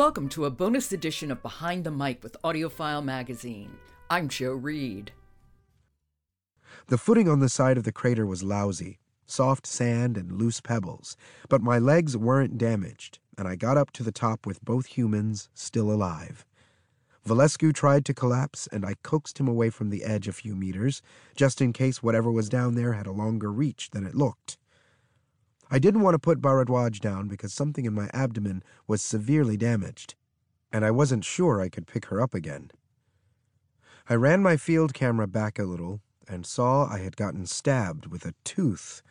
Welcome to a bonus edition of Behind the Mic with AudioFile Magazine. I'm Jo Reed. The footing on the side of the crater was lousy soft sand and loose pebbles, but my legs weren't damaged, and I got up to the top with both humans still alive. Volescu tried to collapse, and I coaxed him away from the edge a few meters, just in case whatever was down there had a longer reach than it looked. I didn't want to put Bharadwaj down because something in my abdomen was severely damaged, and I wasn't sure I could pick her up again. I ran my field camera back a little and saw I had gotten stabbed with a tooth,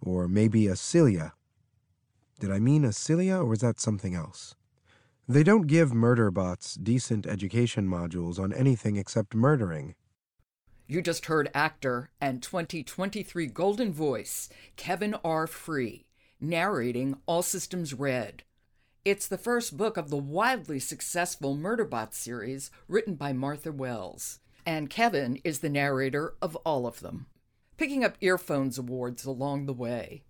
or maybe a cilia. Did I mean a cilia, or was that something else? They don't give murder bots decent education modules on anything except murdering. You just heard actor and 2023 Golden Voice, Kevin R. Free, narrating All Systems Red. It's the first book of the wildly successful Murderbot series written by Martha Wells, and Kevin is the narrator of all of them, picking up Earphones Awards along the way.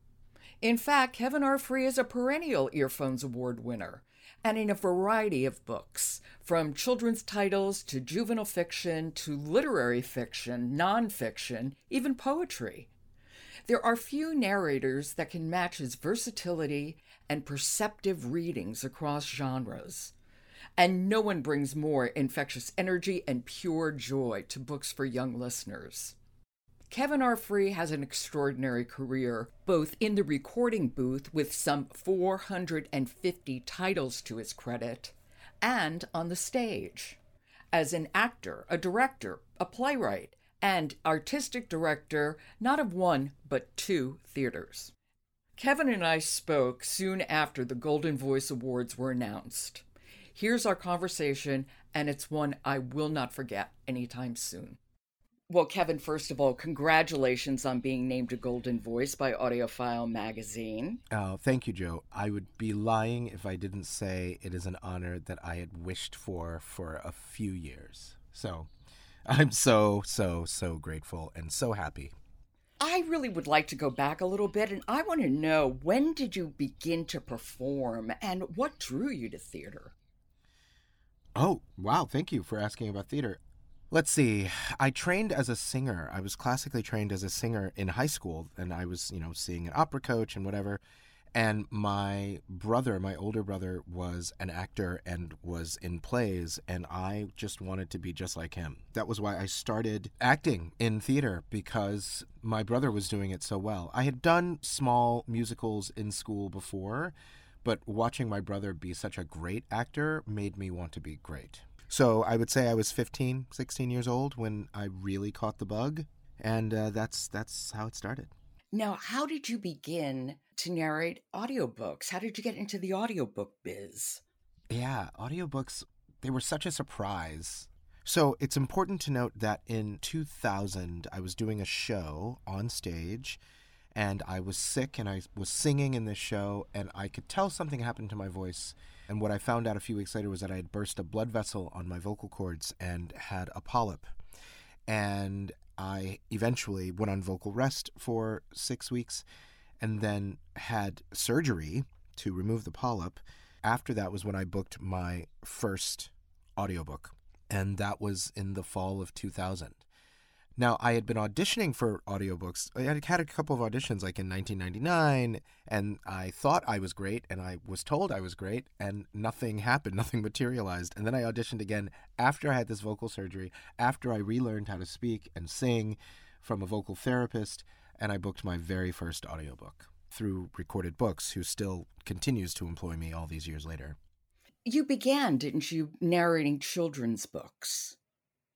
In fact, Kevin R. Free is a perennial Earphones Award winner, and in a variety of books, from children's titles to juvenile fiction to literary fiction, nonfiction, even poetry. There are few narrators that can match his versatility and perceptive readings across genres. And no one brings more infectious energy and pure joy to books for young listeners. Kevin R. Free has an extraordinary career, both in the recording booth with some 450 titles to his credit, and on the stage. As an actor, a director, a playwright, and artistic director not of one, but two theaters. Kevin and I spoke soon after the Golden Voice Awards were announced. Here's our conversation, and it's one I will not forget anytime soon. Well, Kevin, first of all, congratulations on being named a Golden Voice by AudioFile magazine. Oh, thank you, Jo. I would be lying if I didn't say it is an honor that I had wished for for a few years. So I'm so, so, so grateful and so happy. I really would like to go back a little bit and I want to know when did you begin to perform and what drew you to theater? Oh, wow. Thank you for asking about theater. Let's see. I trained as a singer. I was classically trained as a singer in high school, and I was, you know, seeing an opera coach and whatever. And my brother, my older brother, was an actor and was in plays, and I just wanted to be just like him. That was why I started acting in theater because my brother was doing it so well. I had done small musicals in school before, but watching my brother be such a great actor made me want to be great. So I would say I was 15, 16 years old when I really caught the bug, and uh, that's that's how it started. Now, how did you begin to narrate audiobooks? How did you get into the audiobook biz? Yeah, audiobooks they were such a surprise. So, it's important to note that in 2000 I was doing a show on stage and I was sick and I was singing in this show and I could tell something happened to my voice and what I found out a few weeks later was that I had burst a blood vessel on my vocal cords and had a polyp. And I eventually went on vocal rest for six weeks and then had surgery to remove the polyp. After that was when I booked my first audiobook. And that was in the fall of 2000. Now, I had been auditioning for audiobooks. I had had a couple of auditions like in 1999, and I thought I was great, and I was told I was great, and nothing happened, nothing materialized. And then I auditioned again after I had this vocal surgery, after I relearned how to speak and sing from a vocal therapist, and I booked my very first audiobook through Recorded Books, who still continues to employ me all these years later. You began, didn't you, narrating children's books?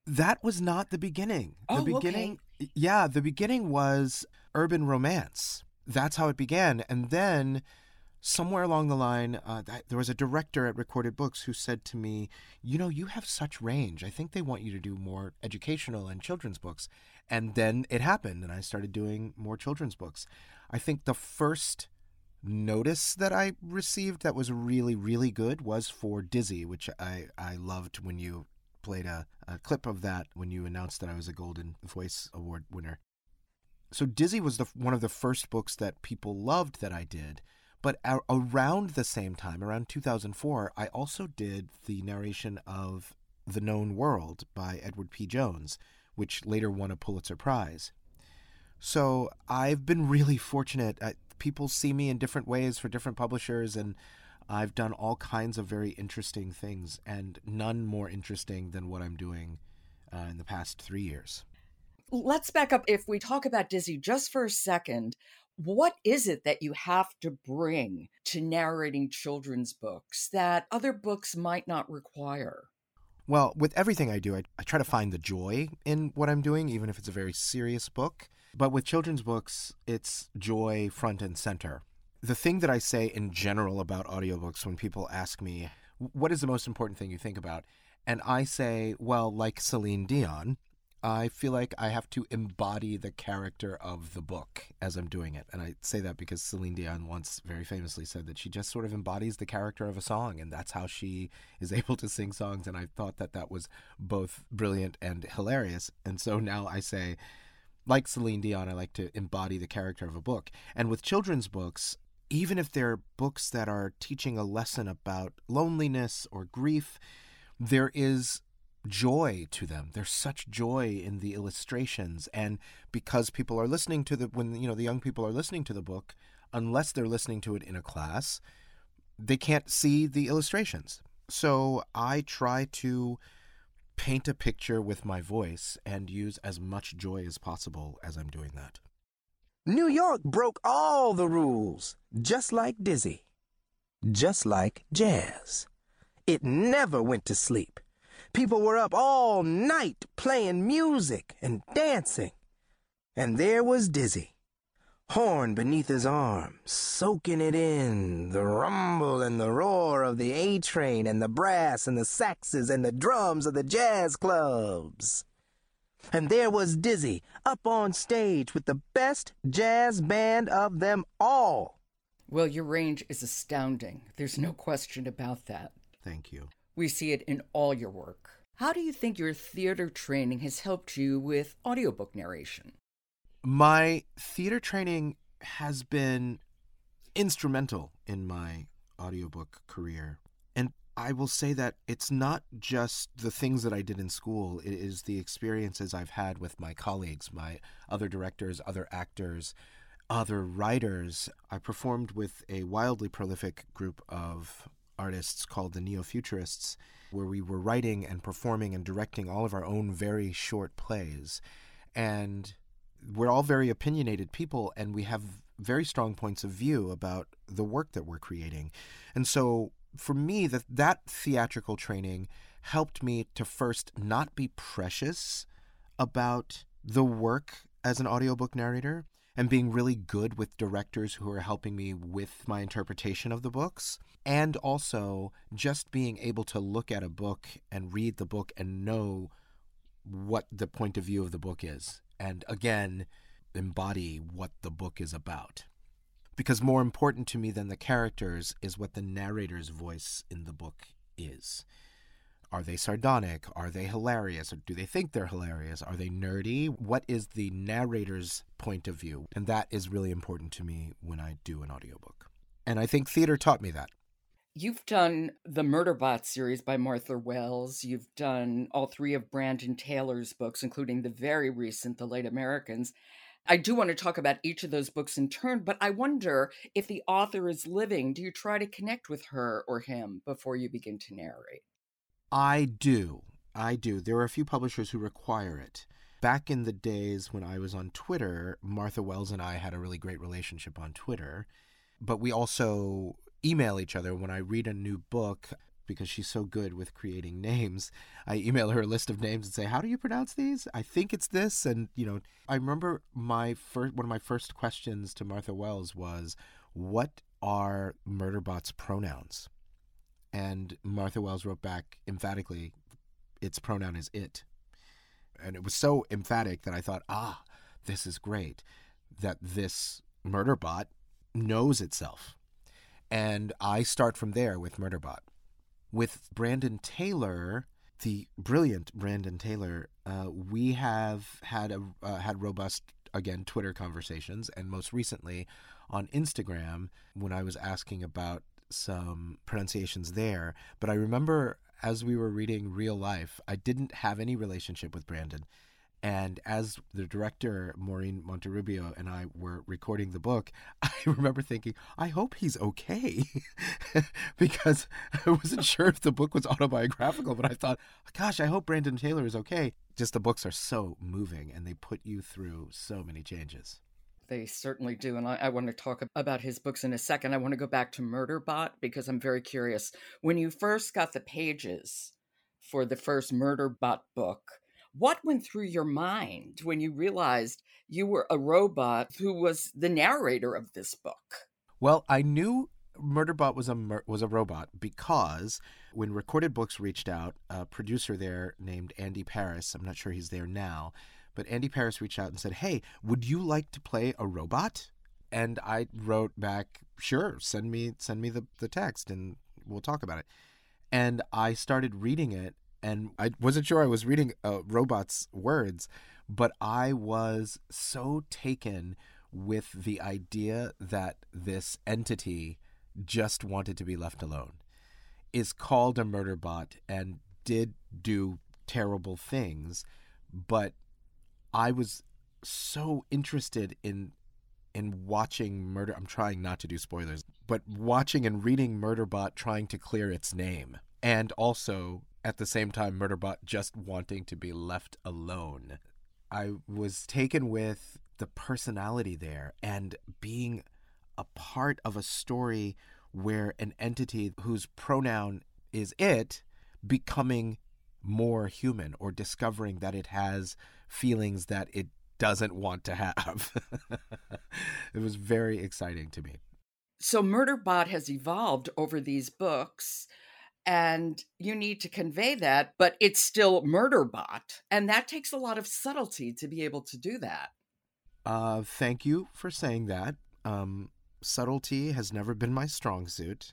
That was not the beginning. The Oh, beginning, yeah, the beginning was urban romance. That's how it began. And then somewhere along the line, uh, th- there was a director at Recorded Books who said to me, You know, you have such range. I think they want you to do more educational and children's books. And then it happened, and I started doing more children's books. I think the first notice that I received that was really, really good was for Dizzy, which I, I loved when you played a, a clip of that when you announced that I was a Golden Voice Award winner. So Dizzy was the one of the first books that people loved that I did. But a- around the same time, around 2004, I also did the narration of The Known World by Edward P. Jones, which later won a Pulitzer Prize. So I've been really fortunate. I, people see me in different ways for different publishers, and I've done all kinds of very interesting things, and none more interesting than what I'm doing uh, in the past three years. Let's back up. If we talk about Dizzy just for a second, what is it that you have to bring to narrating children's books that other books might not require? Well, with everything I do, I, I try to find the joy in what I'm doing, even if it's a very serious book. But with children's books, it's joy front and center. The thing that I say in general about audiobooks when people ask me, what is the most important thing you think about? And I say, well, like Celine Dion, I feel like I have to embody the character of the book as I'm doing it. And I say that because Celine Dion once very famously said that she just sort of embodies the character of a song, and that's how she is able to sing songs. And I thought that that was both brilliant and hilarious. And so now I say, like Celine Dion, I like to embody the character of a book. And with children's books, even if they're books that are teaching a lesson about loneliness or grief, there is joy to them. There's such joy in the illustrations, and because people are listening to the when you know the young people are listening to the book, unless they're listening to it in a class, they can't see the illustrations. So I try to paint a picture with my voice and use as much joy as possible as I'm doing that. New York broke all the rules, just like Dizzy, just like jazz. It never went to sleep. People were up all night playing music and dancing. And there was Dizzy, horn beneath his arm, soaking it in, the rumble and the roar of the A train and the brass and the saxes and the drums of the jazz clubs. And there was Dizzy up on stage with the best jazz band of them all. Well, your range is astounding. There's no question about that. Thank you. We see it in all your work. How do you think your theater training has helped you with audiobook narration? My theater training has been instrumental in my audiobook career. And I will say that it's not just the things that I did in school, it is the experiences I've had with my colleagues, my other directors, other actors, other writers. I performed with a wildly prolific group of artists called the Neo Futurists, where we were writing and performing and directing all of our own very short plays. And we're all very opinionated people and we have very strong points of view about the work that we're creating. And so for me that that theatrical training helped me to first not be precious about the work as an audiobook narrator and being really good with directors who are helping me with my interpretation of the books and also just being able to look at a book and read the book and know what the point of view of the book is and again embody what the book is about. Because more important to me than the characters is what the narrator's voice in the book is are they sardonic? Are they hilarious? Or do they think they're hilarious? Are they nerdy? What is the narrator's point of view? And that is really important to me when i do an audiobook. And i think theater taught me that. You've done the Murderbot series by Martha Wells. You've done all three of Brandon Taylor's books, including the very recent, The Late Americans. I do want to talk about each of those books in turn, but I wonder if the author is living, do you try to connect with her or him before you begin to narrate? I do. I do. There are a few publishers who require it. Back in the days when I was on Twitter, Martha Wells and I had a really great relationship on Twitter. But we also email each other when I read a new book because she's so good with creating names. I email her a list of names and say, "How do you pronounce these? I think it's this." And you know, I remember my first one of my first questions to Martha Wells was, "What are Murderbot's pronouns?" And Martha Wells wrote back emphatically, "Its pronoun is it." And it was so emphatic that I thought, "Ah, this is great that this Murderbot knows itself." And I start from there with Murderbot. With Brandon Taylor, the brilliant Brandon Taylor, uh, we have had a uh, had robust again Twitter conversations, and most recently on Instagram when I was asking about some pronunciations there. But I remember as we were reading Real Life, I didn't have any relationship with Brandon. And as the director, Maureen Monterrubio, and I were recording the book, I remember thinking, I hope he's okay. because I wasn't sure if the book was autobiographical, but I thought, gosh, I hope Brandon Taylor is okay. Just the books are so moving and they put you through so many changes. They certainly do. And I, I, want to talk about his books in a second. I want to go back to Murderbot because I'm very curious. When you first got the pages for the first Murderbot book, what went through your mind when you realized you were a robot who was the narrator of this book? Well, I knew Murderbot was a was a robot because when Recorded Books reached out, a producer there named Andy Paris, I'm not sure he's there now, but Andy Paris reached out and said, "Hey, would you like to play a robot?" And I wrote back, "Sure, send me send me the the text and we'll talk about it." And I started reading it and I wasn't sure I was reading a uh, robot's words, but I was so taken with the idea that this entity just wanted to be left alone, is called a murder bot and did do terrible things, but I was so interested in in watching murder I'm trying not to do spoilers, but watching and reading Murderbot trying to clear its name and also at the same time Murderbot just wanting to be left alone. I was taken with the personality there and being a part of a story where an entity whose pronoun is it becoming more human or discovering that it has feelings that it doesn't want to have. it was very exciting to me. So Murderbot has evolved over these books and you need to convey that but it's still murderbot and that takes a lot of subtlety to be able to do that uh thank you for saying that um subtlety has never been my strong suit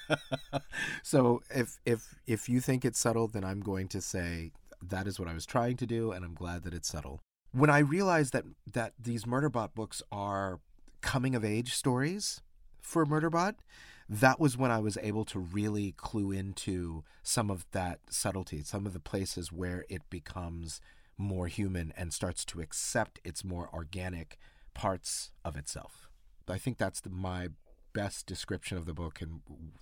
so if if if you think it's subtle then i'm going to say that is what i was trying to do and i'm glad that it's subtle when i realized that that these murderbot books are coming of age stories for murderbot that was when I was able to really clue into some of that subtlety, some of the places where it becomes more human and starts to accept its more organic parts of itself. I think that's the, my best description of the book, and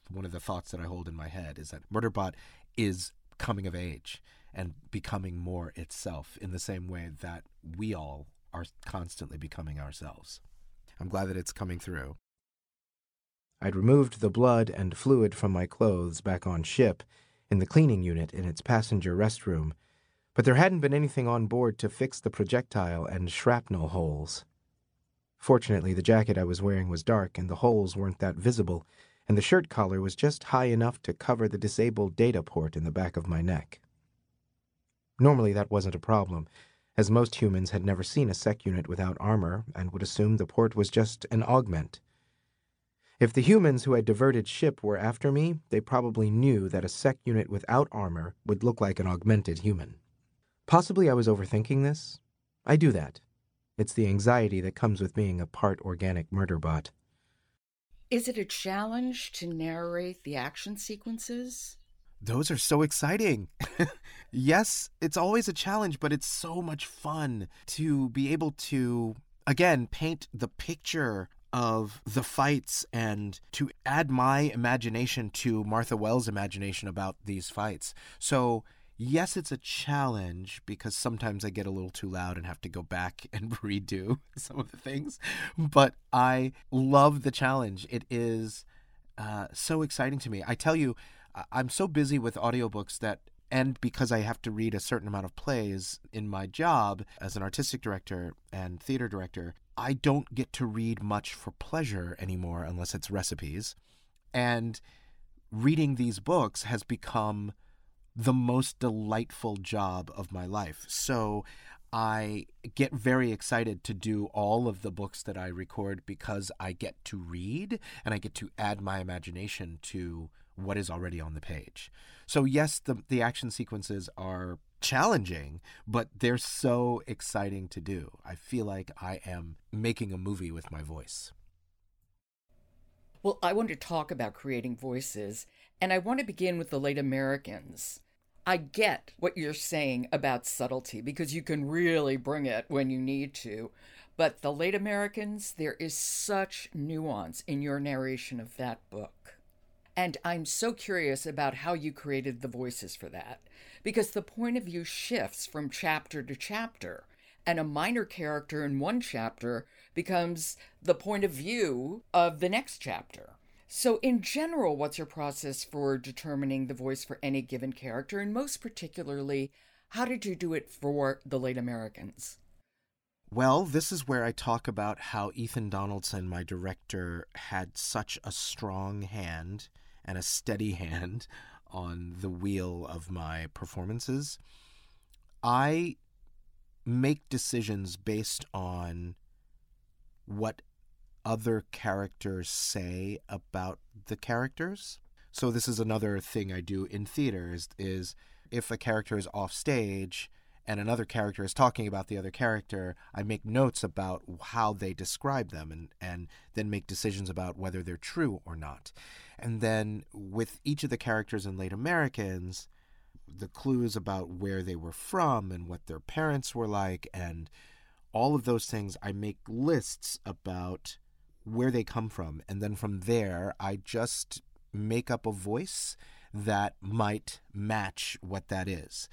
one of the thoughts that I hold in my head is that Murderbot is coming of age and becoming more itself in the same way that we all are constantly becoming ourselves. I'm glad that it's coming through. I'd removed the blood and fluid from my clothes back on ship, in the cleaning unit in its passenger restroom, but there hadn't been anything on board to fix the projectile and shrapnel holes. Fortunately, the jacket I was wearing was dark and the holes weren't that visible, and the shirt collar was just high enough to cover the disabled data port in the back of my neck. Normally, that wasn't a problem, as most humans had never seen a sec unit without armor and would assume the port was just an augment. If the humans who had diverted ship were after me, they probably knew that a sec unit without armor would look like an augmented human. Possibly I was overthinking this. I do that. It's the anxiety that comes with being a part organic murder bot. Is it a challenge to narrate the action sequences? Those are so exciting. yes, it's always a challenge, but it's so much fun to be able to, again, paint the picture of the fights and to add my imagination to Martha Wells' imagination about these fights. So, yes, it's a challenge because sometimes I get a little too loud and have to go back and redo some of the things, but I love the challenge. It is uh, so exciting to me. I tell you, I'm so busy with audiobooks that and because I have to read a certain amount of plays in my job as an artistic director and theater director, I don't get to read much for pleasure anymore unless it's recipes. And reading these books has become the most delightful job of my life. So I get very excited to do all of the books that I record because I get to read and I get to add my imagination to what is already on the page. So yes, the the action sequences are challenging, but they're so exciting to do. I feel like I am making a movie with my voice. Well, I want to talk about creating voices, and I want to begin with the late Americans. I get what you're saying about subtlety because you can really bring it when you need to. But the late Americans, there is such nuance in your narration of that book. And I'm so curious about how you created the voices for that, because the point of view shifts from chapter to chapter, and a minor character in one chapter becomes the point of view of the next chapter. So, in general, what's your process for determining the voice for any given character? And most particularly, how did you do it for the late Americans? Well, this is where I talk about how Ethan Donaldson, my director, had such a strong hand and a steady hand on the wheel of my performances. I make decisions based on what other characters say about the characters. So this is another thing I do in theater is, is if a character is off stage and another character is talking about the other character, I make notes about how they describe them and, and then make decisions about whether they're true or not. And then with each of the characters in Late Americans, the clues about where they were from and what their parents were like and all of those things, I make lists about where they come from. And then from there, I just make up a voice that might match what that is.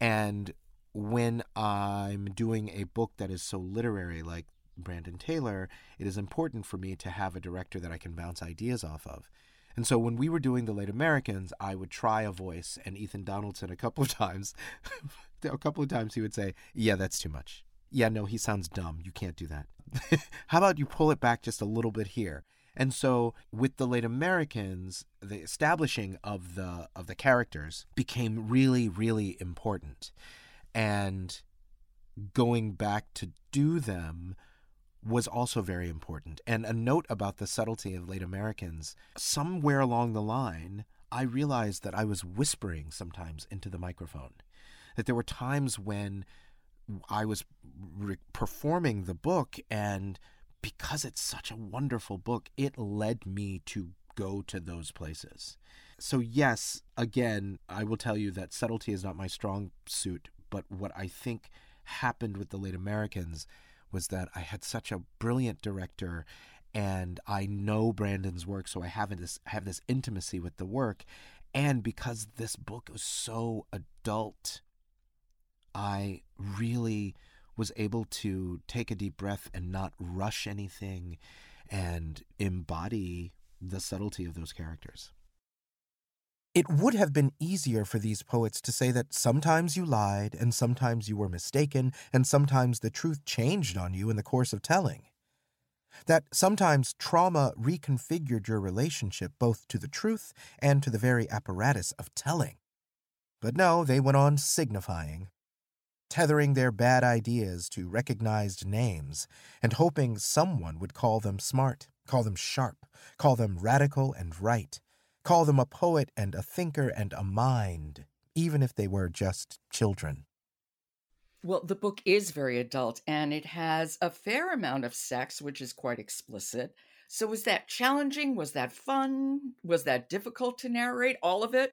And when I'm doing a book that is so literary, like Brandon Taylor, it is important for me to have a director that I can bounce ideas off of. And so when we were doing The Late Americans, I would try a voice, and Ethan Donaldson, a couple of times, a couple of times, he would say, Yeah, that's too much. Yeah, no, he sounds dumb. You can't do that. How about you pull it back just a little bit here? And so with the late Americans, the establishing of the of the characters became really, really important and going back to do them was also very important. And a note about the subtlety of late Americans somewhere along the line, I realized that I was whispering sometimes into the microphone. That there were times when I was re- performing the book, and because it's such a wonderful book, it led me to go to those places. So, yes, again, I will tell you that subtlety is not my strong suit, but what I think happened with the late Americans was that I had such a brilliant director and I know Brandon's work, so I have this have this intimacy with the work. And because this book was so adult, I really was able to take a deep breath and not rush anything and embody the subtlety of those characters. It would have been easier for these poets to say that sometimes you lied, and sometimes you were mistaken, and sometimes the truth changed on you in the course of telling. That sometimes trauma reconfigured your relationship both to the truth and to the very apparatus of telling. But no, they went on signifying, tethering their bad ideas to recognized names, and hoping someone would call them smart, call them sharp, call them radical and right Call them a poet and a thinker and a mind, even if they were just children. Well, the book is very adult and it has a fair amount of sex, which is quite explicit, So was that challenging? Was that fun? Was that difficult to narrate? All of it?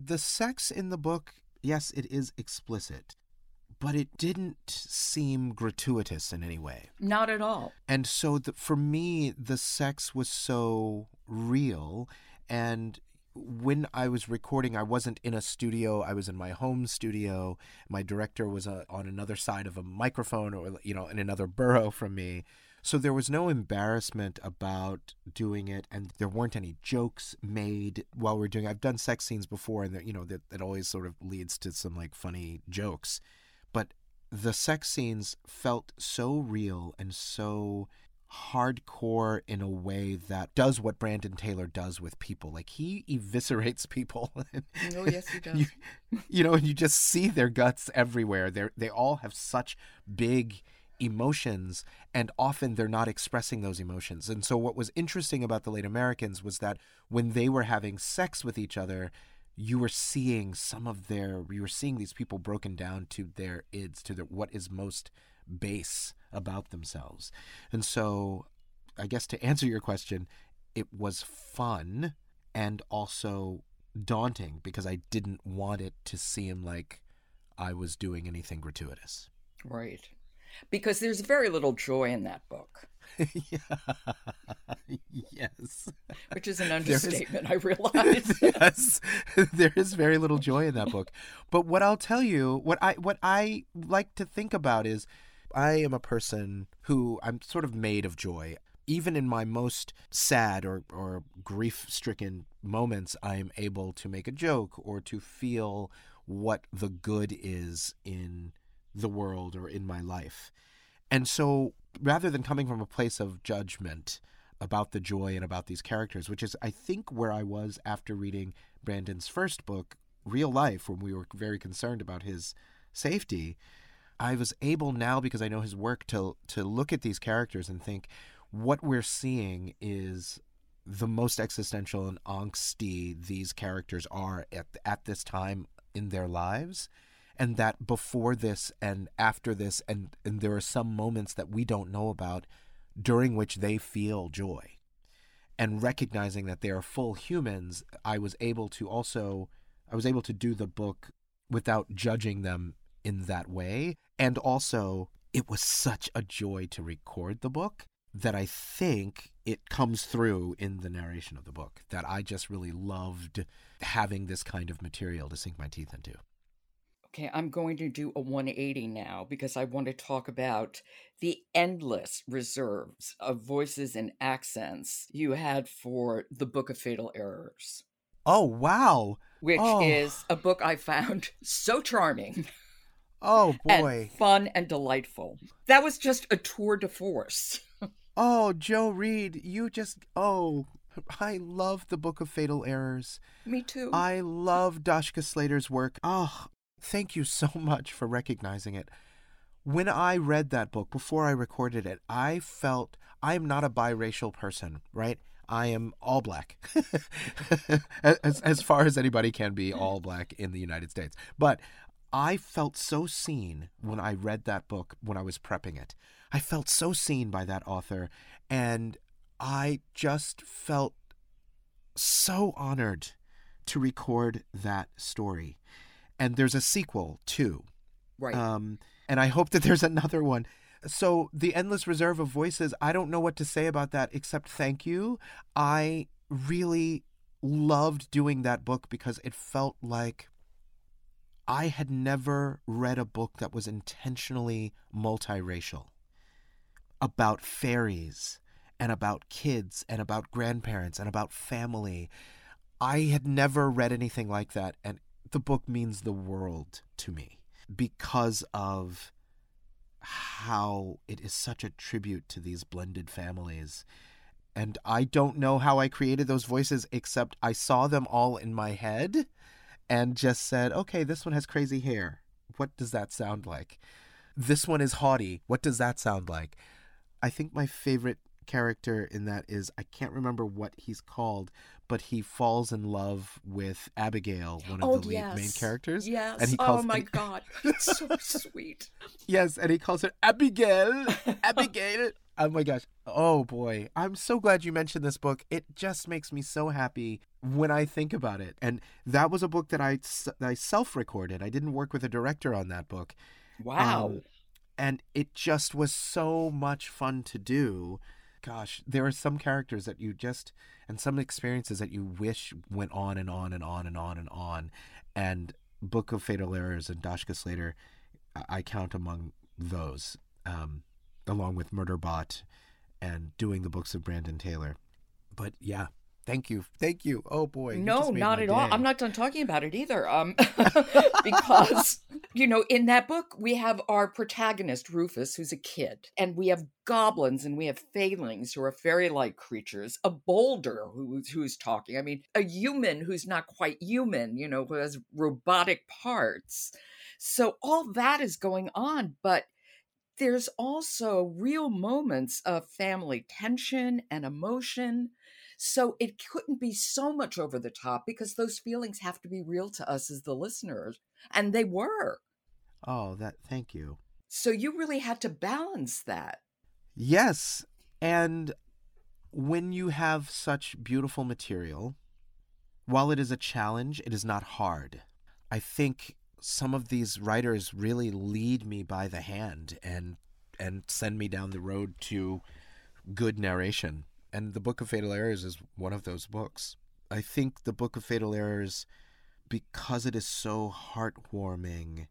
The sex in the book, yes, it is explicit, but it didn't seem gratuitous in any way. Not at all. And so the, for me, the sex was so real. And when I was recording, I wasn't in a studio. I was in my home studio. My director was uh, on another side of a microphone or, you know, in another borough from me. So there was no embarrassment about doing it, and there weren't any jokes made while we are doing. I've done sex scenes before, and you know that that always sort of leads to some like funny jokes, but the sex scenes felt so real and so hardcore in a way that does what Brandon Taylor does with people. Like he eviscerates people. oh yes, he does. You, you know, and you just see their guts everywhere. They they all have such big emotions and often they're not expressing those emotions. And so what was interesting about the late Americans was that when they were having sex with each other, you were seeing some of their you were seeing these people broken down to their ids to their what is most base about themselves. And so I guess to answer your question, it was fun and also daunting because I didn't want it to seem like I was doing anything gratuitous. Right because there's very little joy in that book. yes. Which is an understatement, is, I realize. yes. There is very little joy in that book. But what I'll tell you, what I what I like to think about is I am a person who I'm sort of made of joy. Even in my most sad or, or grief stricken moments, I am able to make a joke or to feel what the good is in the world or in my life. And so rather than coming from a place of judgment about the joy and about these characters, which is, I think, where I was after reading Brandon's first book, Real Life, when we were very concerned about his safety, I was able now, because I know his work, to, to look at these characters and think what we're seeing is the most existential and angsty these characters are at, at this time in their lives. And that before this and after this and, and there are some moments that we don't know about during which they feel joy. And recognizing that they are full humans i was able to also i was able to do the book without judging them in that way and also it was such a joy to record the book that i think it comes through in the narration of the book that i just really loved having this kind of material to sink my teeth into Okay, I'm going to do a 180 now because I want to talk about the endless reserves of voices and accents you had for the Book of Fatal Errors. Oh, wow. Which oh. is a book I found so charming. Oh, boy. And fun and delightful. That was just a tour de force. oh, Jo Reed, you just. Oh, I love the Book of Fatal Errors. Me too. I love Dashka Slater's work. Oh, Thank you so much for recognizing it. When I read that book before I recorded it, I felt I am not a biracial person, right? I am all black, as, as far as anybody can be all black in the United States. But I felt so seen when I read that book when I was prepping it. I felt so seen by that author, and I just felt so honored to record that story and there's a sequel too. Right. Um, and I hope that there's another one. So the endless reserve of voices, I don't know what to say about that except thank you. I really loved doing that book because it felt like I had never read a book that was intentionally multiracial about fairies and about kids and about grandparents and about family. I had never read anything like that and the book means the world to me because of how it is such a tribute to these blended families. And I don't know how I created those voices, except I saw them all in my head and just said, okay, this one has crazy hair. What does that sound like? This one is haughty. What does that sound like? I think my favorite character in that is I can't remember what he's called, but he falls in love with Abigail, one of oh, the lead yes. main characters. Yes. And he oh calls oh my god, it's so sweet. Yes, and he calls her Abigail. Abigail. Oh my gosh. Oh boy. I'm so glad you mentioned this book. It just makes me so happy when I think about it. And that was a book that I, I self recorded. I didn't work with a director on that book. Wow. Um, and it just was so much fun to do. Gosh, there are some characters that you just, and some experiences that you wish went on and on and on and on and on. And Book of Fatal Errors and Dashka Slater, I count among those, um, along with Murderbot and doing the books of Brandon Taylor. But yeah, Thank you. Thank you. Oh boy. No, not at day. all. I'm not done talking about it either. Um because you know, in that book we have our protagonist Rufus who's a kid and we have goblins and we have feylings who are fairy-like creatures, a boulder who's who's talking. I mean, a human who's not quite human, you know, who has robotic parts. So all that is going on, but there's also real moments of family tension and emotion so it couldn't be so much over the top because those feelings have to be real to us as the listeners. And they were. Oh, that thank you. So you really had to balance that. Yes. And when you have such beautiful material, while it is a challenge, it is not hard. I think some of these writers really lead me by the hand and and send me down the road to good narration and the Book of Fatal Errors is one of those books. I think the Book of Fatal Errors, because it is so heartwarming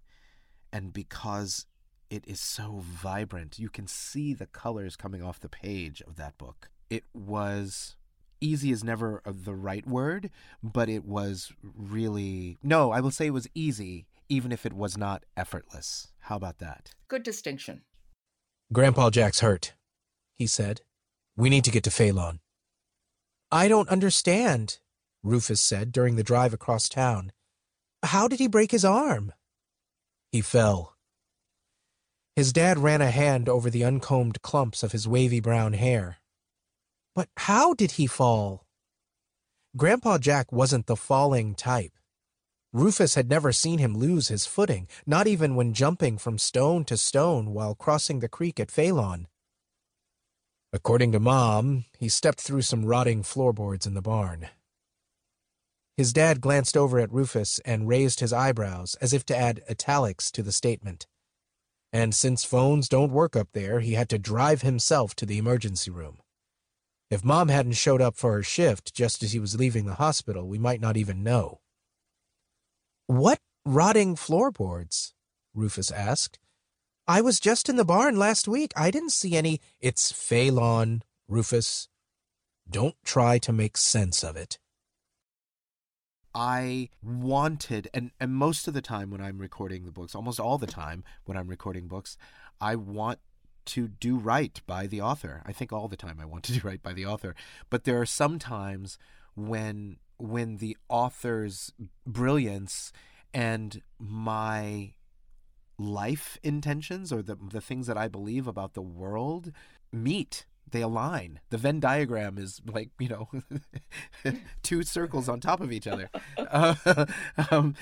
and because it is so vibrant, you can see the colors coming off the page of that book. It was easy is never the right word, but it was really, no, I will say it was easy, even if it was not effortless. How about that? Good distinction. Grandpa Jack's hurt, he said. We need to get to Feylawn. I don't understand, Rufus said during the drive across town. How did he break his arm? He fell. His dad ran a hand over the uncombed clumps of his wavy brown hair. But how did he fall? Grandpa Jack wasn't the falling type. Rufus had never seen him lose his footing, not even when jumping from stone to stone while crossing the creek at Feylawn. According to Mom, he stepped through some rotting floorboards in the barn. His dad glanced over at Rufus and raised his eyebrows as if to add italics to the statement. And since phones don't work up there, he had to drive himself to the emergency room. If Mom hadn't showed up for her shift just as he was leaving the hospital, we might not even know. What rotting floorboards? Rufus asked. I was just in the barn last week. I didn't see any. It's Feylawn, Rufus. Don't try to make sense of it. I wanted, and, and most of the time when I'm recording the books, almost all the time when I'm recording books, I want to do right by the author. I think all the time I want to do right by the author. But there are some times when when the author's brilliance and my life intentions or the the things that I believe about the world meet. They align. The Venn diagram is like you know, two circles on top of each other. Uh, um,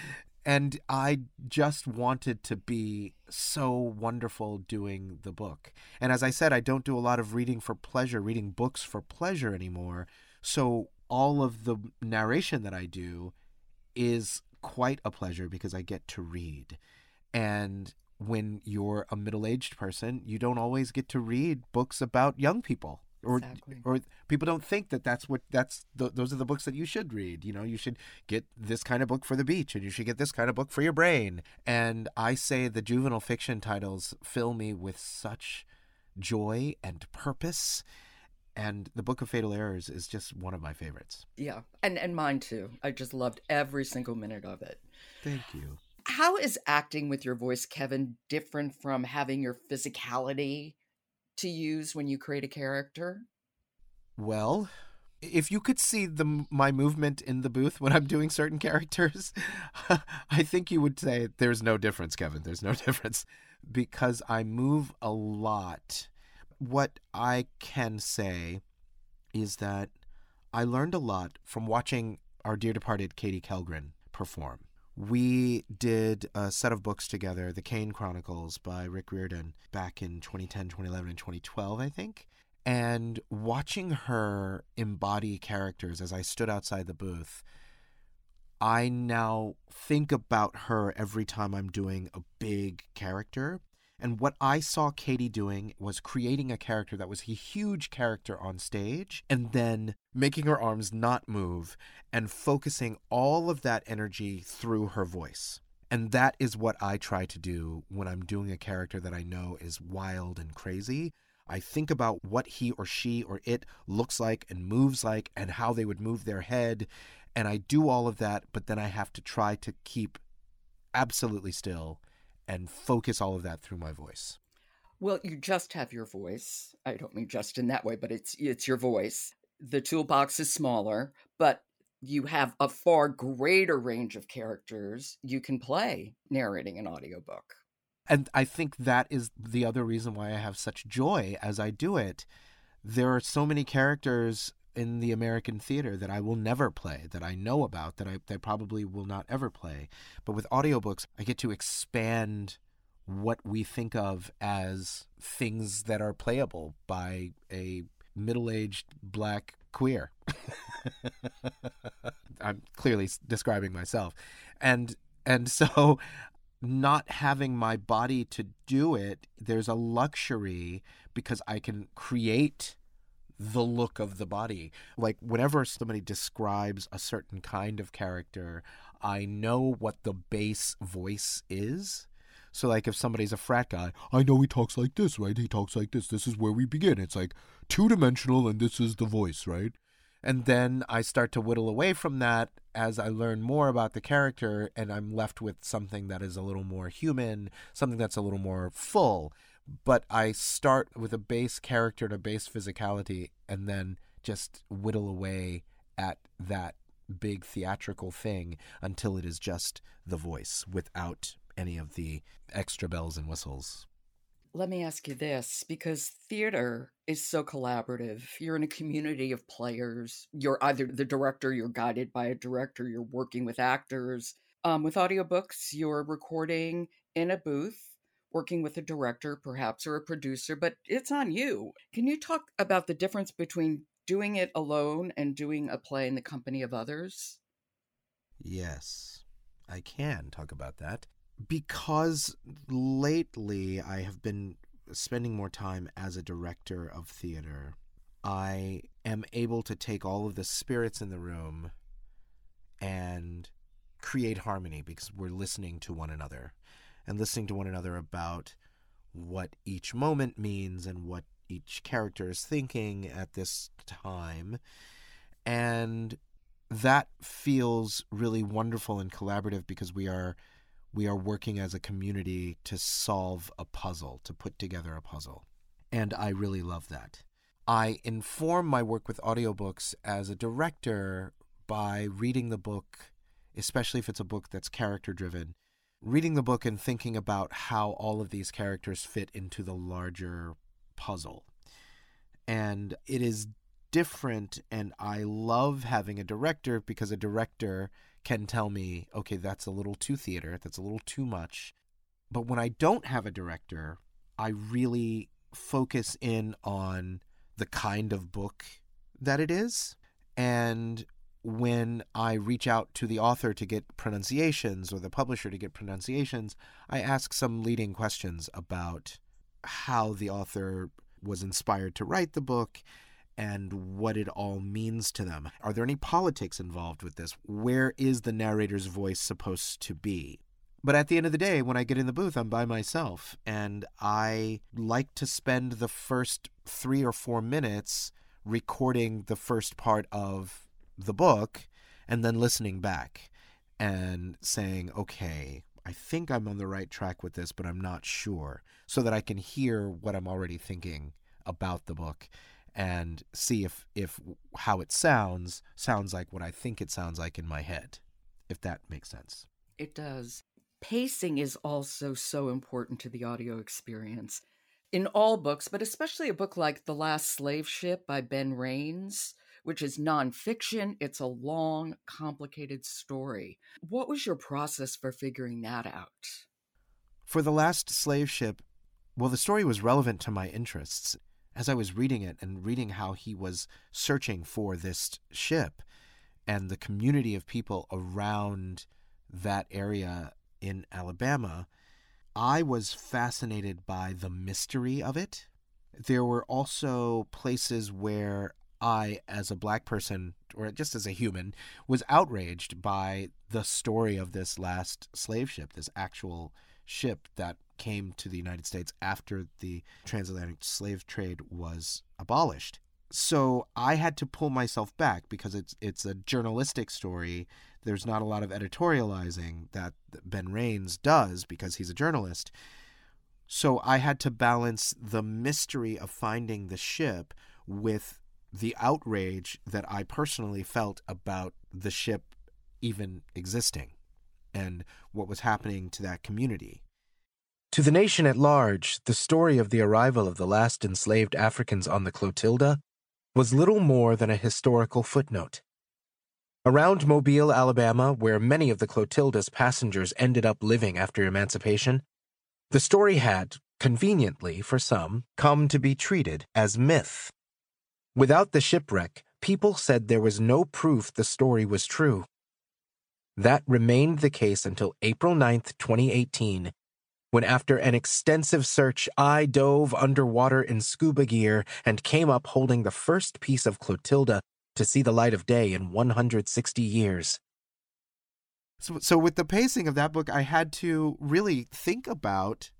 and I just wanted to be so wonderful doing the book. And as I said, I don't do a lot of reading for pleasure, reading books for pleasure anymore. So all of the narration that I do is quite a pleasure because I get to read. And when you're a middle-aged person, you don't always get to read books about young people. Or, exactly. or people don't think that that's what that's th- those are the books that you should read you know you should get this kind of book for the beach and you should get this kind of book for your brain and i say the juvenile fiction titles fill me with such joy and purpose and the book of fatal errors is just one of my favorites yeah and and mine too i just loved every single minute of it thank you how is acting with your voice, Kevin, different from having your physicality to use when you create a character? Well, if you could see the my movement in the booth when I'm doing certain characters, I think you would say there's no difference, Kevin. There's no difference because I move a lot. What I can say is that I learned a lot from watching our dear departed Katie Kellgren perform we did a set of books together, The Kane Chronicles by Rick Riordan, back in 2010, 2011, and 2012, I think. And watching her embody characters as I stood outside the booth, I now think about her every time I'm doing a big character. And what I saw Katie doing was creating a character that was a huge character on stage and then making her arms not move and focusing all of that energy through her voice. And that is what I try to do when I'm doing a character that I know is wild and crazy. I think about what he or she or it looks like and moves like and how they would move their head. And I do all of that, but then I have to try to keep absolutely still and focus all of that through my voice. Well, you just have your voice. I don't mean just in that way, but it's it's your voice. The toolbox is smaller, but you have a far greater range of characters you can play narrating an audiobook. And I think that is the other reason why I have such joy as I do it. There are so many characters in the American theater that I will never play, that I know about, that I, that I probably will not ever play. But with audiobooks, I get to expand what we think of as things that are playable by a middle aged black queer. I'm clearly describing myself. And and so not having my body to do it, there's a luxury because I can create the look of the body. Like whenever somebody describes a certain kind of character, I know what the base voice is. So like if somebody's a frat guy, I know he talks like this, right? He talks like this. This is where we begin. It's like two dimensional and this is the voice, right? And then I start to whittle away from that as I learn more about the character and I'm left with something that is a little more human, something that's a little more full but I start with a base character and a base physicality and then just whittle away at that big theatrical thing until it is just the voice without any of the extra bells and whistles. Let me ask you this because theater is so collaborative. You're in a community of players. You're either the director, you're guided by a director, you're working with actors. Um, with audiobooks, you're recording in a booth working with a director, perhaps, or a producer, but it's on you. Can you talk about the difference between doing it alone and doing a play in the company of others? Yes, I can talk about that. Because lately I have been spending more time as a director of theater, I am able to take all of the spirits in the room and create harmony because we're listening to one another and listening to one another about what each moment means and what each character is thinking at this time. And that feels really wonderful and collaborative because we are we are working as a community to solve a puzzle, to put together a puzzle. And I really love that. I inform my work with audiobooks as a director by reading the book, especially if it's a book that's character driven, reading the book and thinking about how all of these characters fit into the larger puzzle. And it is different, and I love having a director because a director can tell me, okay, that's a little too theater, that's a little too much. But when I don't have a director, I really focus in on the kind of book that it is and when I reach out to the author to get pronunciations or the publisher to get pronunciations, I ask some leading questions about how the author was inspired to write the book and what it all means to them. Are there any politics involved with this? Where is the narrator's voice supposed to be? But at the end of the day, when I get in the booth, I'm by myself. And I like to spend the first three or four minutes recording the first part of the book and then listening back and saying, okay, I think I'm on the right track with this, but I'm not sure, so that I can hear what I'm already thinking about the book and see if if how it sounds sounds like what I think it sounds like in my head, if that makes sense. It does. Pacing is also so important to the audio experience. In all books, but especially a book like The Last Slave Ship by Ben Raines, which is nonfiction. It's a long, complicated story. What was your process for figuring that out? For the last slave ship, well, the story was relevant to my interests. As I was reading it and reading how he was searching for this ship and the community of people around that area in Alabama, I was fascinated by the mystery of it. There were also places where I, as a black person, or just as a human, was outraged by the story of this last slave ship, this actual ship that came to the United States after the transatlantic slave trade was abolished. So I had to pull myself back because it's it's a journalistic story. There's not a lot of editorializing that Ben Raines does because he's a journalist. So I had to balance the mystery of finding the ship with the outrage that I personally felt about the ship even existing and what was happening to that community. To the nation at large, the story of the arrival of the last enslaved Africans on the Clotilda was little more than a historical footnote. Around Mobile, Alabama, where many of the Clotilda's passengers ended up living after emancipation, the story had, conveniently for some, come to be treated as myth. Without the shipwreck, people said there was no proof the story was true. That remained the case until April 9, 2018, when after an extensive search, I dove underwater in scuba gear and came up holding the first piece of Clotilda to see the light of day in 160 years. So, so with the pacing of that book, I had to really think about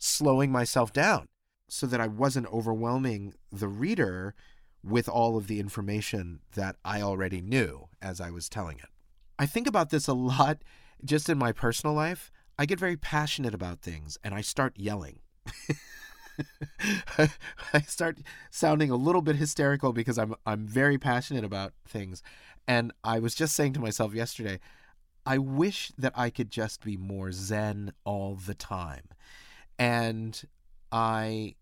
slowing myself down so that I wasn't overwhelming the reader with all of the information that I already knew as I was telling it. I think about this a lot just in my personal life. I get very passionate about things and I start yelling. I start sounding a little bit hysterical because I'm I'm very passionate about things. And I was just saying to myself yesterday, I wish that I could just be more zen all the time. And I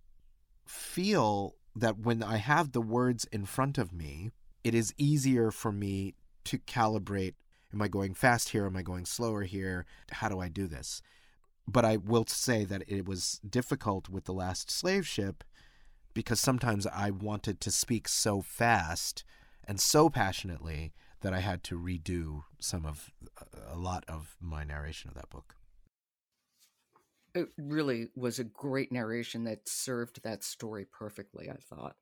feel that when I have the words in front of me, it is easier for me to calibrate Am I going fast here? Am I going slower here? How do I do this? But I will say that it was difficult with the last slave ship because sometimes I wanted to speak so fast and so passionately that I had to redo some of a lot of my narration of that book. It really was a great narration that served that story perfectly, I thought.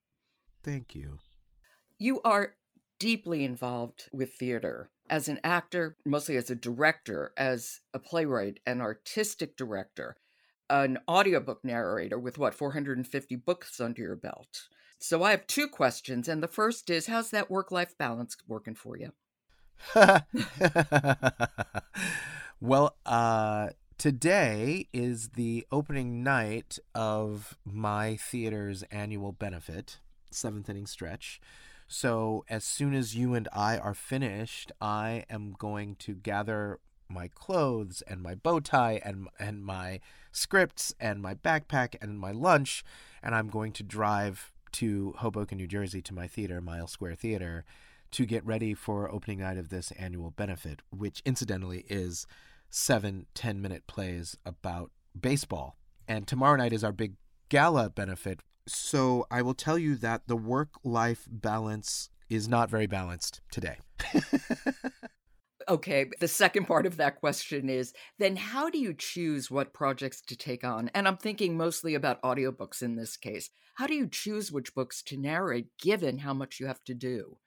Thank you. You are deeply involved with theater as an actor, mostly as a director, as a playwright, an artistic director, an audiobook narrator with what, 450 books under your belt. So I have two questions. And the first is how's that work life balance working for you? well, uh, today is the opening night of my theater's annual benefit, seventh inning stretch. So as soon as you and I are finished, I am going to gather my clothes and my bow tie and and my scripts and my backpack and my lunch and I'm going to drive to Hoboken, New Jersey to my theater, Mile Square Theater, to get ready for opening night of this annual benefit, which incidentally is seven 10 minute plays about baseball. And tomorrow night is our big gala benefit, so I will tell you that the work life balance is not very balanced today. okay, the second part of that question is then how do you choose what projects to take on? And I'm thinking mostly about audiobooks in this case. How do you choose which books to narrate given how much you have to do?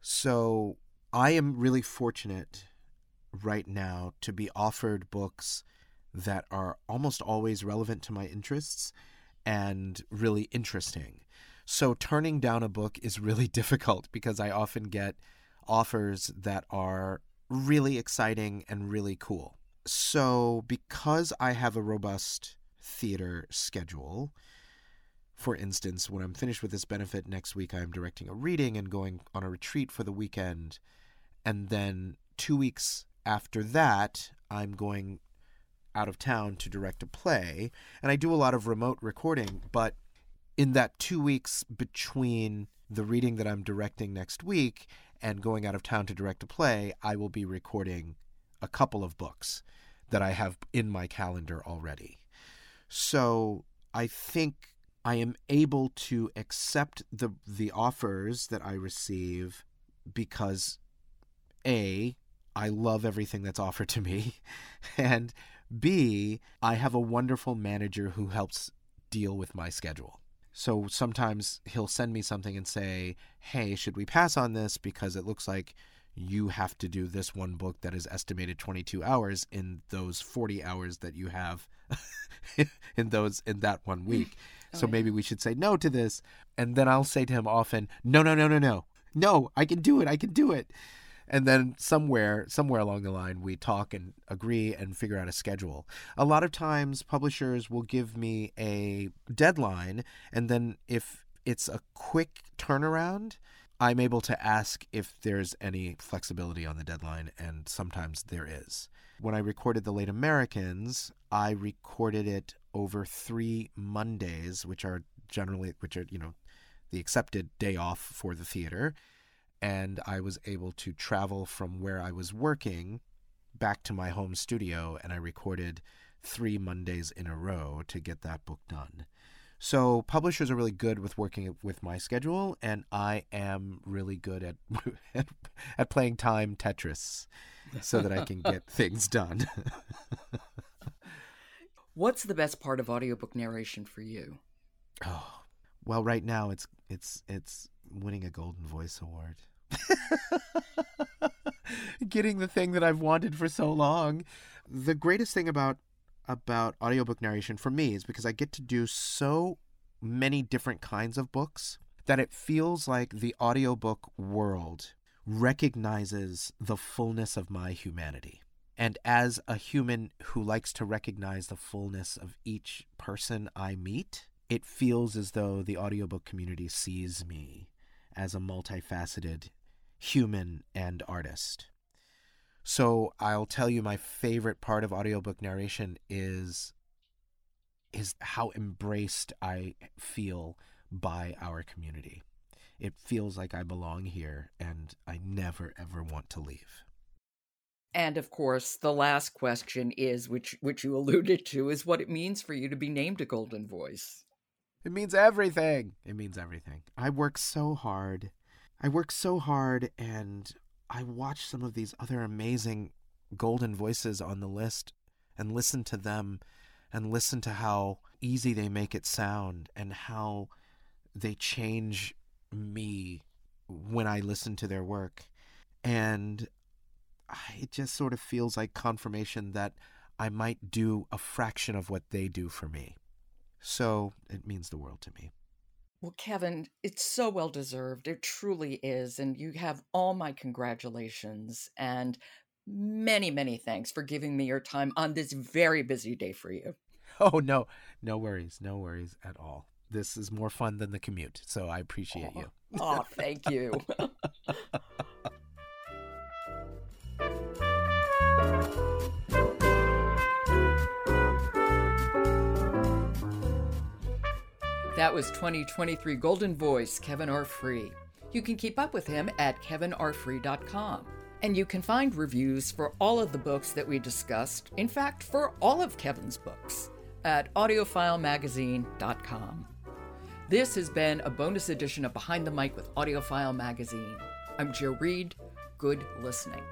So I am really fortunate right now to be offered books that are almost always relevant to my interests and really interesting. So turning down a book is really difficult because I often get offers that are really exciting and really cool. So because I have a robust theater schedule, for instance, when I'm finished with this benefit next week, I'm directing a reading and going on a retreat for the weekend. And then two weeks after that, I'm going out of town to direct a play, and I do a lot of remote recording, but in that two weeks between the reading that I'm directing next week and going out of town to direct a play, I will be recording a couple of books that I have in my calendar already. So I think I am able to accept the the offers that I receive because a I love everything that's offered to me and b I have a wonderful manager who helps deal with my schedule. So sometimes he'll send me something and say, "Hey, should we pass on this because it looks like you have to do this one book that is estimated 22 hours in those 40 hours that you have in those in that one week. Oh, so yeah. maybe we should say no to this." And then I'll say to him often, "No, no, no, no, no. No, I can do it. I can do it." And then somewhere somewhere along the line we talk and agree and figure out a schedule. A lot of times publishers will give me a deadline and then if it's a quick turnaround i'm able to ask if there's any flexibility on the deadline and sometimes there is. When i recorded the late americans i recorded it over three mondays which are generally which are you know the accepted day off for the theater and I was able to travel from where I was working back to my home studio and I recorded three Mondays in a row to get that book done. So publishers are really good with working with my schedule, and I am really good at at, at playing time Tetris, so that I can get things done. What's the best part of audiobook narration for you? Oh, well, right now it's it's it's winning a Golden Voice Award. Getting the thing that I've wanted for so long. The greatest thing about about audiobook narration for me is because I get to do so many different kinds of books that it feels like the audiobook world recognizes the fullness of my humanity. And as a human who likes to recognize the fullness of each person I meet, it feels as though the audiobook community sees me as a multifaceted human and artist. So I'll tell you my favorite part of audiobook narration is is how embraced I feel by our community. It feels like I belong here and I never ever want to leave. And of course, the last question is which which you alluded to is what it means for you to be named a golden voice. It means everything. It means everything. I work so hard I work so hard and I watch some of these other amazing golden voices on the list and listen to them and listen to how easy they make it sound and how they change me when I listen to their work. And it just sort of feels like confirmation that I might do a fraction of what they do for me. So it means the world to me. Well, Kevin, it's so well deserved. It truly is. And you have all my congratulations and many, many thanks for giving me your time on this very busy day for you. Oh, no, no worries. No worries at all. This is more fun than the commute. So I appreciate oh, you. oh, thank you. That was 2023 Golden Voice, Kevin R. Free. You can keep up with him at kevinrfree.com. And you can find reviews for all of the books that we discussed, in fact, for all of Kevin's books, at audiofilemagazine.com. This has been a bonus edition of Behind the Mic with AudioFile Magazine. I'm Jo Reed. Good listening.